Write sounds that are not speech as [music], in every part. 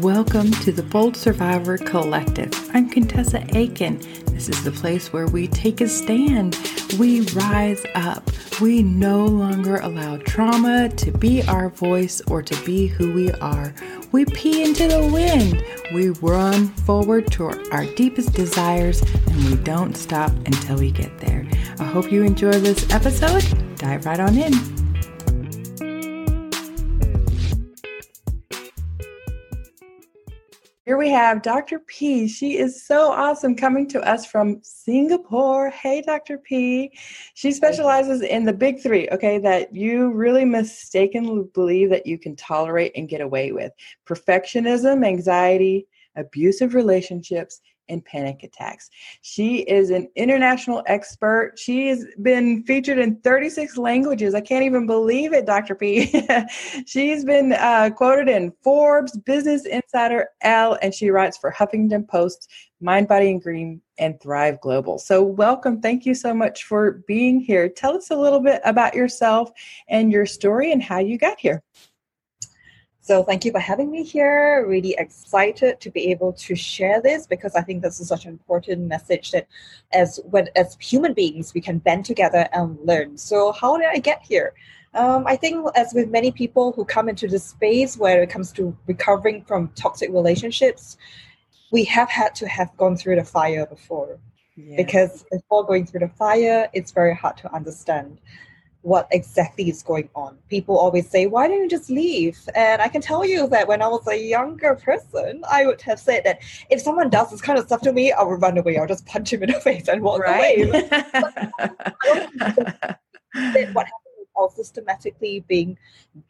Welcome to the Bold Survivor Collective. I'm Contessa Akin. This is the place where we take a stand. We rise up. We no longer allow trauma to be our voice or to be who we are. We pee into the wind. We run forward to our deepest desires and we don't stop until we get there. I hope you enjoy this episode. Dive right on in. Here we have Dr. P. She is so awesome coming to us from Singapore. Hey, Dr. P. She specializes in the big three, okay, that you really mistakenly believe that you can tolerate and get away with perfectionism, anxiety, abusive relationships, and panic attacks. She is an international expert. She's been featured in 36 languages. I can't even believe it, Dr. P. [laughs] She's been uh, quoted in Forbes, Business Insider, Elle, and she writes for Huffington Post, Mind, Body, and Green, and Thrive Global. So, welcome. Thank you so much for being here. Tell us a little bit about yourself and your story and how you got here. So thank you for having me here. Really excited to be able to share this because I think this is such an important message that as when as human beings we can band together and learn. So how did I get here? Um, I think as with many people who come into this space where it comes to recovering from toxic relationships, we have had to have gone through the fire before. Yeah. Because before going through the fire, it's very hard to understand what exactly is going on. People always say, Why don't you just leave? And I can tell you that when I was a younger person, I would have said that if someone does this kind of stuff to me, I would run away. I'll just punch him in the [laughs] face and walk right? away. what happens is all systematically being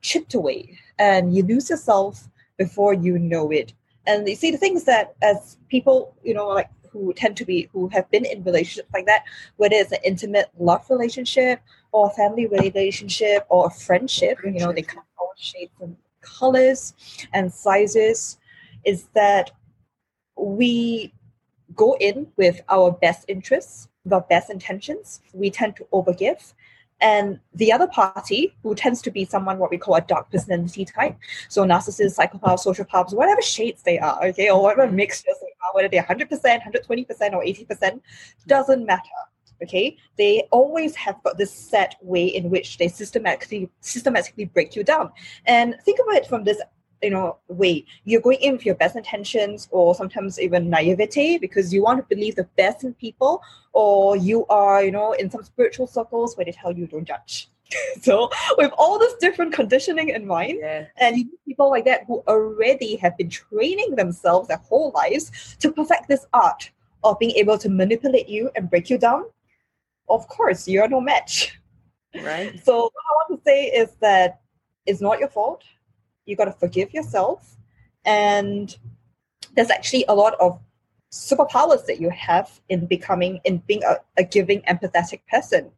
chipped away, and you lose yourself before you know it. And you see, the things that as people, you know, like who tend to be who have been in relationships like that, whether it's an intimate love relationship or family relationship or friendship, you know, they come all shapes and colors and sizes, is that we go in with our best interests, our best intentions. We tend to overgive. And the other party, who tends to be someone what we call a dark personality type, so narcissists, psychopaths, sociopaths, whatever shades they are, okay, or whatever mixtures they are, whether they're 100%, 120%, or 80%, doesn't matter okay? They always have got this set way in which they systematically systematically break you down. And think about it from this you know way. You're going in with your best intentions or sometimes even naivete because you want to believe the best in people or you are you know in some spiritual circles where they tell you don't judge. [laughs] So with all this different conditioning in mind yeah. and you people like that who already have been training themselves their whole lives to perfect this art of being able to manipulate you and break you down of course you're no match. Right. [laughs] So what I want to say is that it's not your fault. You got to forgive yourself, and there's actually a lot of superpowers that you have in becoming in being a, a giving empathetic person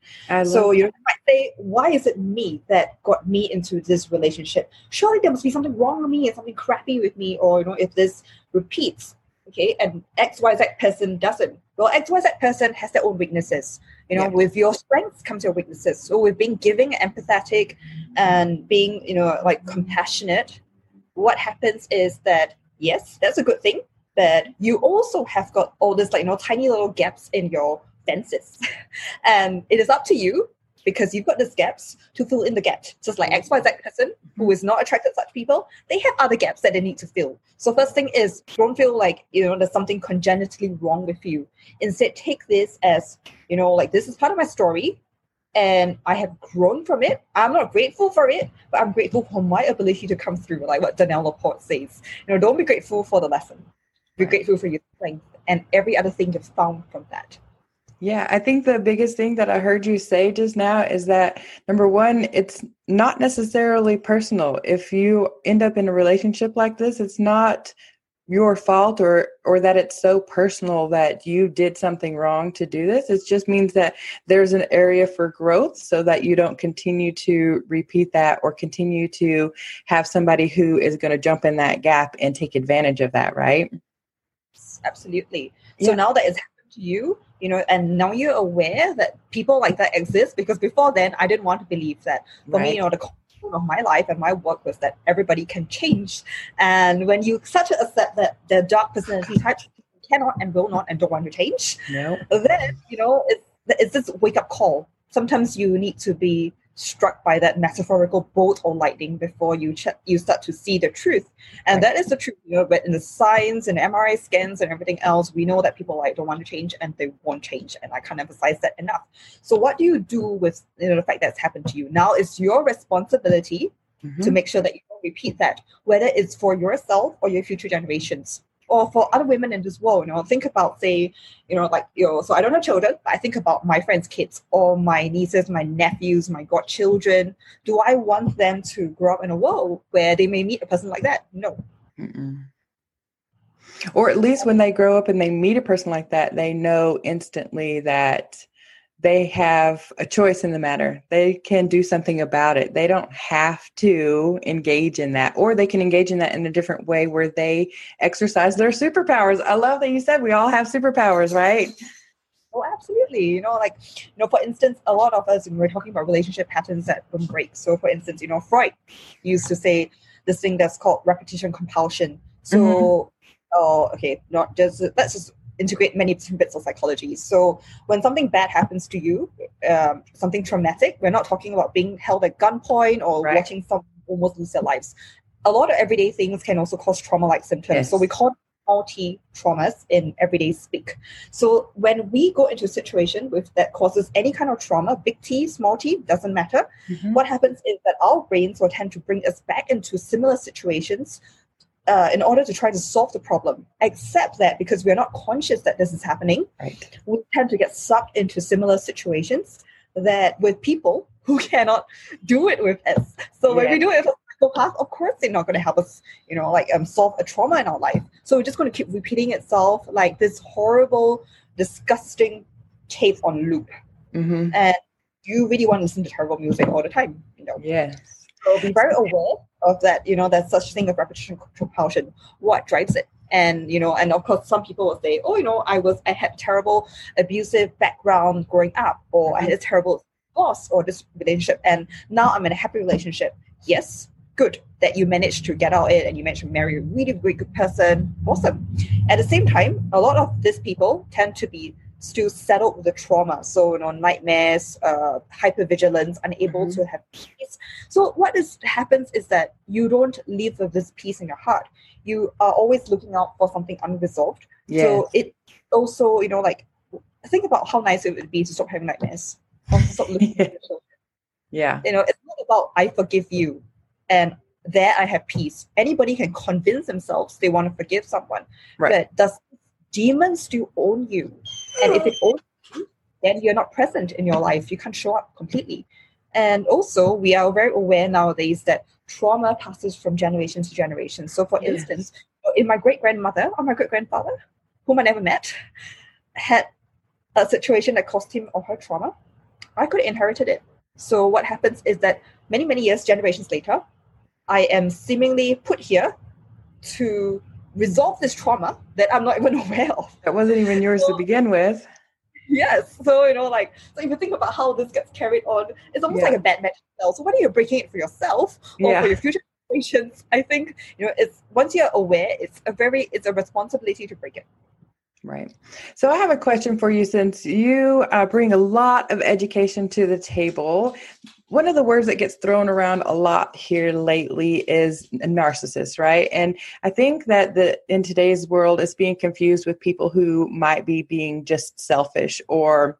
so you might say why is it me that got me into this relationship surely there must be something wrong with me and something crappy with me or you know if this repeats okay and xyz person doesn't well xyz person has their own weaknesses you know yeah. with your strengths comes your weaknesses. So with being giving empathetic and being you know like compassionate. What happens is that yes that's a good thing but you also have got all this like you know tiny little gaps in your fences. [laughs] And it is up to you because you've got these gaps to fill in the gaps. Just like mm. XYZ person who is not attracted to such people, they have other gaps that they need to fill. So first thing is don't feel like, you know, there's something congenitally wrong with you. Instead, take this as, you know, like this is part of my story and I have grown from it. I'm not grateful for it, but I'm grateful for my ability to come through, like what Danielle LaPorte says. You know, don't be grateful for the lesson. Be grateful for your strength and every other thing you've found from that. Yeah, I think the biggest thing that I heard you say just now is that number one, it's not necessarily personal. If you end up in a relationship like this, it's not your fault or or that it's so personal that you did something wrong to do this it just means that there's an area for growth so that you don't continue to repeat that or continue to have somebody who is going to jump in that gap and take advantage of that right absolutely so yeah. now that it's you you know and now you're aware that people like that exist because before then i didn't want to believe that for right. me you know the core of my life and my work was that everybody can change. And when you start to accept that the dark personality types cannot and will not and don't want to change, no. then you know it's it's this wake up call. Sometimes you need to be struck by that metaphorical bolt or lightning before you ch- you start to see the truth. And right. that is the truth. You know, but in the science and MRI scans and everything else, we know that people like don't want to change and they won't change. And I can't emphasize that enough. So what do you do with you know the fact that's happened to you? Now it's your responsibility mm-hmm. to make sure that you don't repeat that, whether it's for yourself or your future generations or for other women in this world. You know, think about say, you know, like you know, so I don't have children, but I think about my friends' kids or my nieces, my nephews, my godchildren. Do I want them to grow up in a world where they may meet a person like that? No. Mm-mm. Or at least when they grow up and they meet a person like that, they know instantly that they have a choice in the matter. They can do something about it. They don't have to engage in that, or they can engage in that in a different way where they exercise their superpowers. I love that you said we all have superpowers, right? Oh, absolutely. You know, like, you know, for instance, a lot of us, when we're talking about relationship patterns that don't break. So, for instance, you know, Freud used to say this thing that's called repetition compulsion. So, mm-hmm. oh, okay, not just, let's just integrate many different bits of psychology. So when something bad happens to you, um, something traumatic, we're not talking about being held at gunpoint or right. watching someone almost lose their lives. A lot of everyday things can also cause trauma-like symptoms. Yes. So we call it multi traumas in everyday speak. So when we go into a situation with that causes any kind of trauma, big T, small t, doesn't matter. Mm-hmm. What happens is that our brains will tend to bring us back into similar situations uh, in order to try to solve the problem. Except that because we're not conscious that this is happening, right. we tend to get sucked into similar situations that with people who [laughs] cannot do it with us. So when we do it with a psychopath, of course they're not going to help us, you know, like um, solve a trauma in our life. So we're just going to keep repeating itself like this horrible, disgusting tape on loop. Mm-hmm. And you really want to listen to terrible music all the time, you know. Yes. So be very aware of that, you know, that such thing of repetition compulsion, what drives it. And, you know, and of course some people will say, oh, you know, I was, I had terrible abusive background growing up, or I had a terrible boss or this relationship, and now I'm in a happy relationship. Yes, good that you managed to get out of it and you managed to marry a really, really good person. Awesome. At the same time, a lot of these people tend to be still settled with the trauma. So, you know, nightmares, uh, hypervigilance, unable mm-hmm. to have peace. So, what is, happens is that you don't live with this peace in your heart. You are always looking out for something unresolved. Yes. So, it also, you know, like, think about how nice it would be to stop having nightmares. stop looking [laughs] yeah. yeah. You know, it's not about I forgive you and there I have peace. Anybody can convince themselves they want to forgive someone. Right. But does demons still own you? And if it owns you, then you're not present in your life. You can't show up completely. And also, we are very aware nowadays that trauma passes from generation to generation. So, for yes. instance, in my great grandmother or my great grandfather, whom I never met, had a situation that caused him or her trauma, I could have inherited it. So, what happens is that many, many years, generations later, I am seemingly put here to resolve this trauma that I'm not even [laughs] aware of. That wasn't even yours so, to begin with. Yes. So, you know, like, so if you think about how this gets carried on, it's almost yeah. like a bad magic spell. So, whether you're breaking it for yourself or yeah. for your future generations, I think, you know, it's once you're aware, it's a very, it's a responsibility to break it. Right. So I have a question for you since you uh, bring a lot of education to the table one of the words that gets thrown around a lot here lately is narcissist right? And i think that the in today's world is being confused with people who might be being just selfish or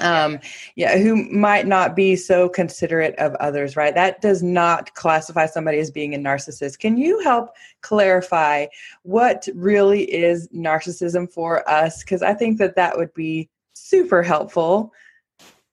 um yeah who might not be so considerate of others right? That does not classify somebody as being a narcissist. Can you help clarify what really is narcissism for us? Because i think that that would be super helpful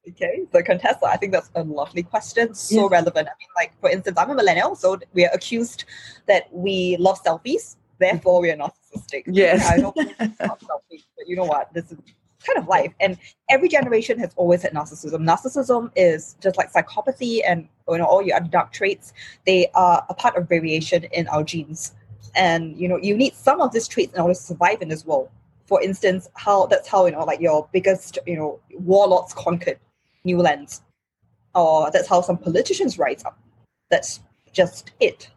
Okay, so Contessa, I think that's a lovely question, so yes. relevant. I mean, like for instance, I'm a millennial, so we are accused that we love selfies, therefore we are narcissistic. [laughs] Yes, I don't love selfies, but you know what? This is kind of life, and every generation has always had narcissism. Narcissism is just like psychopathy and you know all your other dark traits. They are a part of variation in our genes, and you know you need some of these traits in order to survive in this world for instance, how that's how you know like your biggest you know warlords conquered new lands. Or that's how some politicians rise up. that's just it.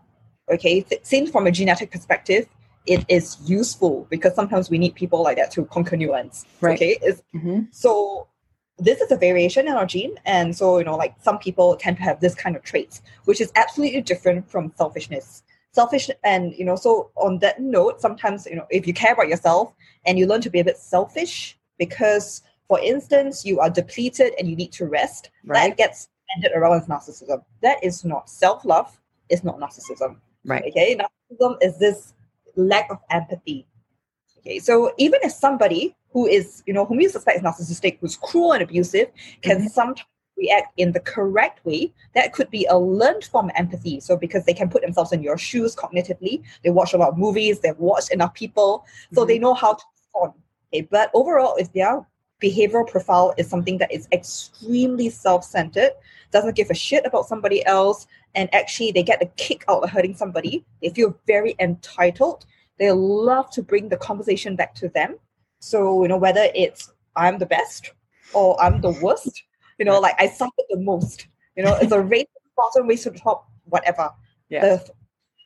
Okay, seen from a genetic perspective, it is useful because sometimes we need people like that to conquer new lands. Right. Okay, Mm-hmm. so this is a variation in our gene, and so you know, like some people tend to have this kind of traits, which is absolutely different from selfishness. Selfish, and you know, so on that note, sometimes you know, if you care about yourself and you learn to be a bit selfish, because for instance, you are depleted and you need to rest, Right. that gets ended around as narcissism. That is not self-love. It's not narcissism. Right. Okay, narcissism is this lack of empathy. Okay, so even if somebody who is, you know, whom you suspect is narcissistic, who's cruel and abusive, can Mhm. sometimes react in the correct way, that could be a learned form of empathy. So because they can put themselves in your shoes cognitively, they watch a lot of movies, they've watched enough people, so they know how to respond. Okay, but overall, if their behavioral profile is something that is extremely self-centered, doesn't give a shit about somebody else, and actually they get the kick out of hurting somebody. They feel very entitled. They love to bring the conversation back to them. So, you know, whether it's I'm the best or I'm the worst, you know, like I suffered the most. You know, it's a [laughs] race to the bottom, race to the top, whatever. Yeah. The,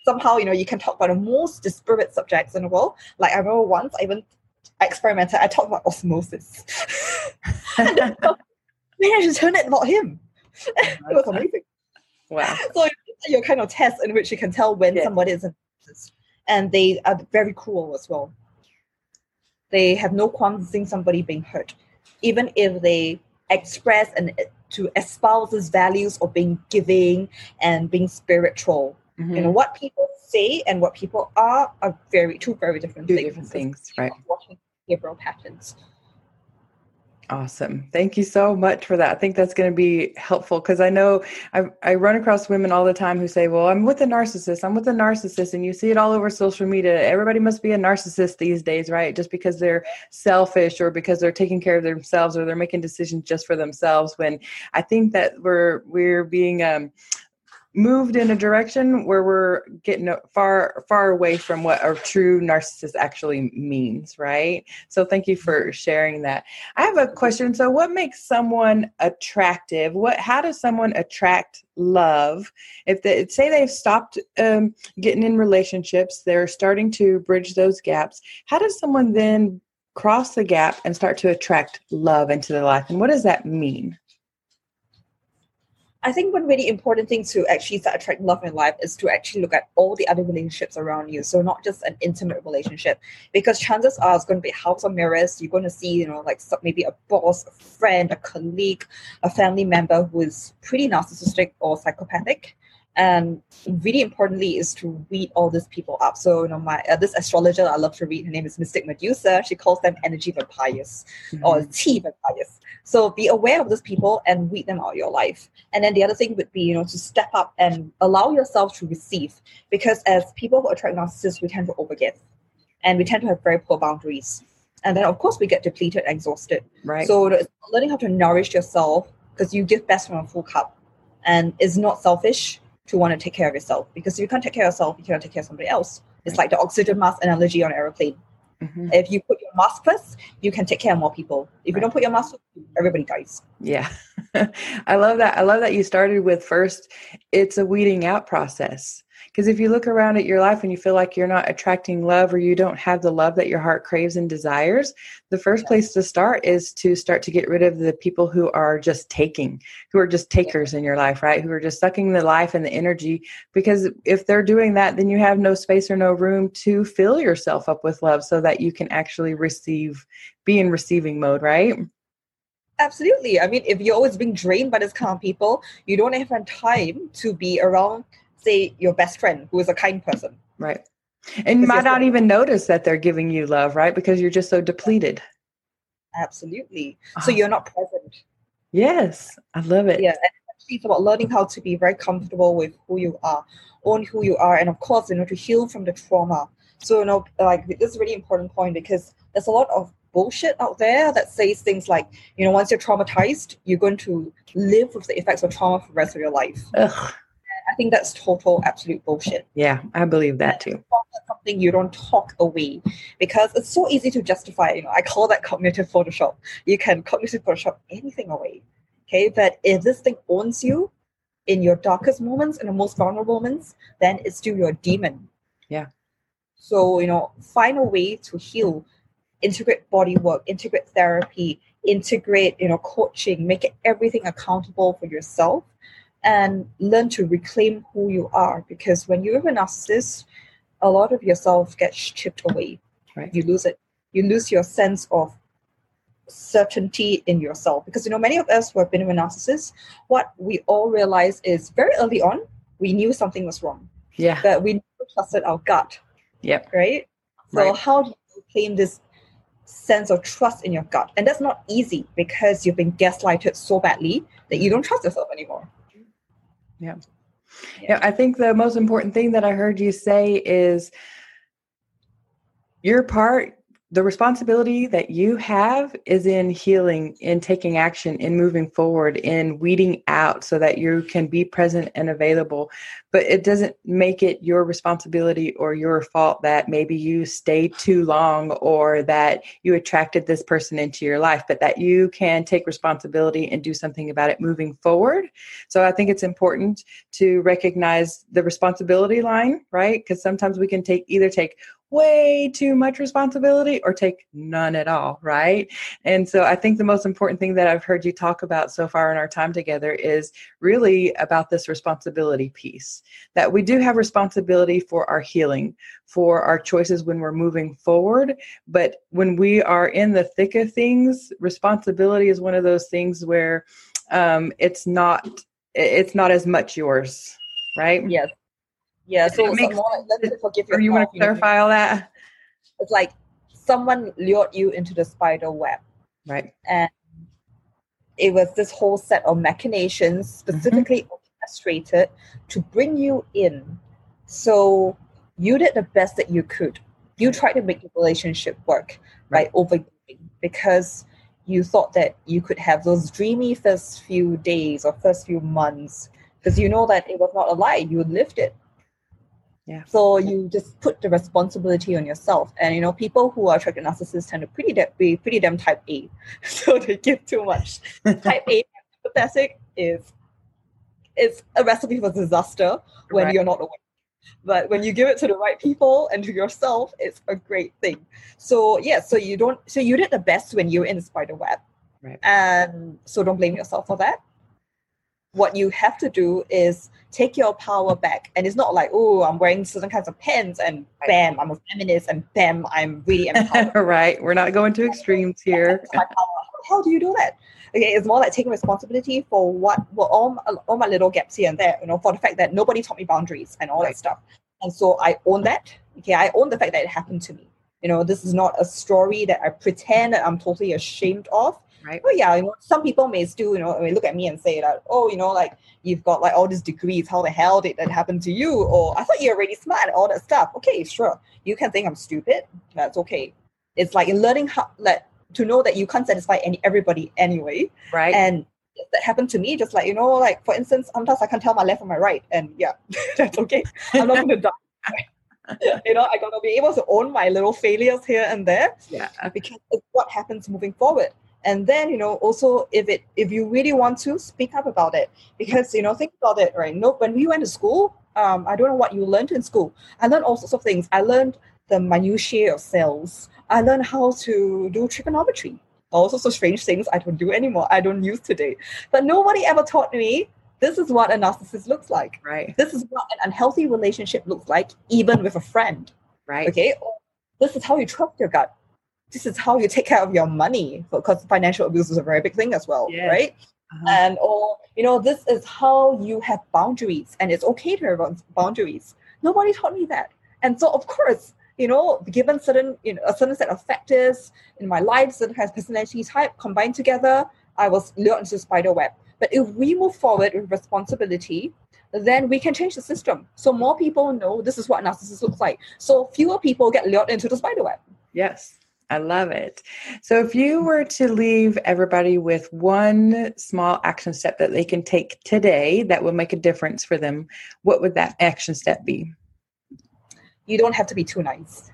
somehow, you know, you can talk about the most disparate subjects in the world. Like I remember once I even experimented, I talked about osmosis. [laughs] Man, I just turned it about him. [laughs] it was amazing. wow. So your kind of test in which you can tell when Yeah. somebody is narcissist. and they are very cruel as well. They have no qualms seeing somebody being hurt, even if they express and eh, to espouse these values of being giving and being spiritual. Mhm. You know what people say and what people are are very two very different Two things. different things, right? Watching behavioral patterns. Awesome. Thank you so much for that. I think that's going to be helpful because I know I, I run across women all the time who say, Well, I'm with a narcissist. I'm with a narcissist. And you see it all over social media. Everybody must be a narcissist these days, right? Just because they're selfish or because they're taking care of themselves or they're making decisions just for themselves. When I think that we're, we're being, um, moved in a direction where we're getting far far away from what a true narcissist actually means right? So thank you for sharing that. I have a question. So what makes someone attractive? What how does someone attract love? If they say they've stopped um, getting in relationships they're starting to bridge those gaps how does someone then cross the gap and start to attract love into their life? And what does that mean I think one really important thing to actually start attracting love in life is to actually look at all the other relationships around you. So not just an intimate relationship, because chances are it's going to be house of mirrors. You're going to see, you know, like maybe a boss, a friend, a colleague, a family member who is pretty narcissistic or psychopathic. And really importantly is to weed all these people up. So you know, my uh, this astrologer I love to read. Her name is Mystic Medusa. She calls them energy vampires or tea vampires. So be aware of those people and weed them out of your life. And then the other thing would be, you know, to step up and allow yourself to receive. Because as people who attract narcissists, we tend to overgive. And we tend to have very poor boundaries. And then of course we get depleted and exhausted. right So learning how to nourish yourself because you give best from a full cup. And it's not selfish to want to take care of yourself. Because if you can't take care of yourself, you cannot take care of somebody else. It's like the oxygen mask analogy on an aeroplane. Mhm. If you put your mask first, you can take care of more people. If you don't put your mask first, everybody dies. Yeah. [laughs] [laughs] I love that. I love that you started with first, it's a weeding out process. Because if you look around at your life and you feel like you're not attracting love or you don't have the love that your heart craves and desires, the first place to start is to start to get rid of the people who are just taking, who are just takers in your life, right? Who are just sucking the life and the energy. Because if they're doing that, then you have no space or no room to fill yourself up with love so that you can actually receive, be in receiving mode, right? Absolutely. I mean, if you're always being drained by this kind of people, you don't have time to be around, say, your best friend who is a kind person. Right. And you might not so- even notice that they're giving you love, right? Because you're just so depleted. Absolutely. So Awesome. you're not present. Yes, I love it. Yeah. And actually it's about learning how to be very comfortable with who you are, own who you are, and of course, you know, to heal from the trauma. So, you know, like this is a really important point because there's a lot of bullshit out there that says things like, you know, once you're traumatized, you're going to live with the effects of trauma for the rest of your life. Ugh. I think that's total, absolute bullshit. Yeah, I believe that too. Something you don't talk away because it's so easy to justify. You know, I call that cognitive Photoshop. You can cognitive Photoshop anything away. Okay, but if this thing owns you, in your darkest moments and the most vulnerable moments, then it's still your demon. Yeah. So, you know, find a way to heal, integrate body work, integrate therapy, integrate, you know, coaching, make it everything accountable for yourself and learn to reclaim who you are. Because when you're a narcissist, a lot of yourself gets chipped away. Right. You lose it. You lose your sense of certainty in yourself. Because you know, many of us who have been with narcissists, what we all realize is very early on, we knew something was wrong. Yeah. But we never trusted our gut. Yep. Right? So Right. how do you claim this sense of trust in your gut? And that's not easy because you've been gaslighted so badly that you don't trust yourself anymore. Yeah, yeah. I think the most important thing that I heard you say is your part, the responsibility that you have is in healing, in taking action, in moving forward, in weeding out so that you can be present and available. But it doesn't make it your responsibility or your fault that maybe you stayed too long or that you attracted this person into your life, but that you can take responsibility and do something about it moving forward. So I think it's important to recognize the responsibility line, right? Because sometimes we can take either take way too much responsibility or take none at all, right? And so I think the most important thing that I've heard you talk about so far in our time together is really about this responsibility piece that we do have responsibility for our healing, for our choices when we're moving forward. But when we are in the thick of things, responsibility is one of those things where um, it's not it's not as much yours, right? Yes. Yeah. So, It makes like, learn to forgive Or you want to clarify all that? It's like someone lured you into the spider web. Right. and it was this whole set of machinations mm-hmm. specifically orchestrated to bring you in. So you did the best that you could. You tried to make the relationship work right. by overgiving because you thought that you could have those dreamy first few days or first few months because you know that it was not a lie. You lived it. Yeah. So you just put the responsibility on yourself, and you know people who are attracted narcissists tend to pretty de- be pretty damn type A, [laughs] so they give too much. [laughs] type A empathetic is is a recipe for disaster when Right. you're not aware. But when you give it to the right people and to yourself, it's a great thing. So yeah, so you don't so you did the best when you were in the spider web. Right. And so don't blame yourself for that. What you have to do is take your power back. And it's not like, oh, I'm wearing certain kinds of pants and bam, I'm a feminist and bam, I'm really [laughs] empowered. right. We're not going to extremes [laughs] here. Power. Oh, how do you do that? Okay, it's more like taking responsibility for what were all my, all my little gaps here and there. You know, for the fact that nobody taught me boundaries and all Right. that stuff. And so I own that. Okay, I own the fact that it happened to me. You know, this is not a story that I pretend that I'm totally ashamed of. Right. Oh yeah, you know, some people may still, you know, may look at me and say that, oh, you know, like you've got like all these degrees. How the hell did that happen to you? Or I thought you were really smart and all that stuff. Okay, sure. You can think I'm stupid. That's okay. It's like in learning how like to know that you can't satisfy any everybody anyway. Right. And that happened to me, just like, you know, like for instance, sometimes I can't tell my left from my right. And yeah, [laughs] that's okay. I'm not gonna die. [laughs] you know, I gotta be able to own my little failures here and there yeah. because it's what happens moving forward and then you know also if it if you really want to speak up about it. Because you know think about it right? No when we went to school um i don't know what you learned in school. I learned all sorts of things. I learned the minutiae of cells. I learned how to do trigonometry. All sorts of strange things i don't do anymore. I don't use today. But nobody ever taught me this is what a narcissist looks like. Right. this is what an unhealthy relationship looks like even with a friend. Right. okay? This is how you trust your gut this is how you take care of your money because financial abuse is a very big thing as well Yes. right? Uh-huh. and or you know this is how you have boundaries and it's okay to have boundaries. Nobody taught me that. And so of course you know given certain you know a certain set of factors in my life certain kinds of personality type combined together i was lured into the spider web. But if we move forward with responsibility then we can change the system. So more people know this is what narcissist looks like. So fewer people get lured into the spider web. Yes, I love it. So, if you were to leave everybody with one small action step that they can take today that will make a difference for them, what would that action step be? you don't have to be too nice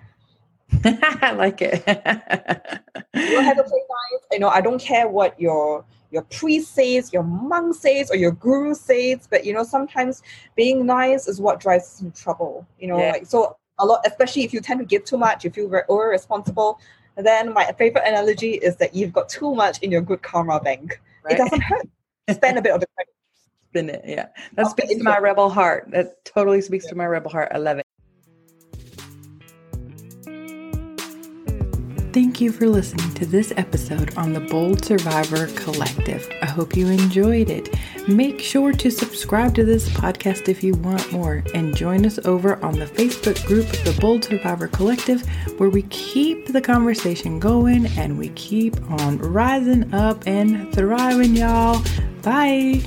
[laughs] I like it. you don't have to play nice. You know, I don't care what your your priest says, your monk says, or your guru says. But you know, sometimes being nice is what drives in trouble. You know, Yeah. like so a lot, especially if you tend to give too much, you feel very over responsible. Then my favorite analogy is that you've got too much in your good karma bank. Right? It doesn't hurt. Spend a bit of the credit. Spin it. Yeah. That the speaks to my interest. rebel heart. That totally speaks to my rebel heart. I love it. Thank you for listening to this episode on the Bold Survivor Collective. I hope you enjoyed it. Make sure to subscribe to this podcast if you want more and join us over on the Facebook group, The Bold Survivor Collective, where we keep the conversation going and we keep on rising up and thriving, y'all. Bye.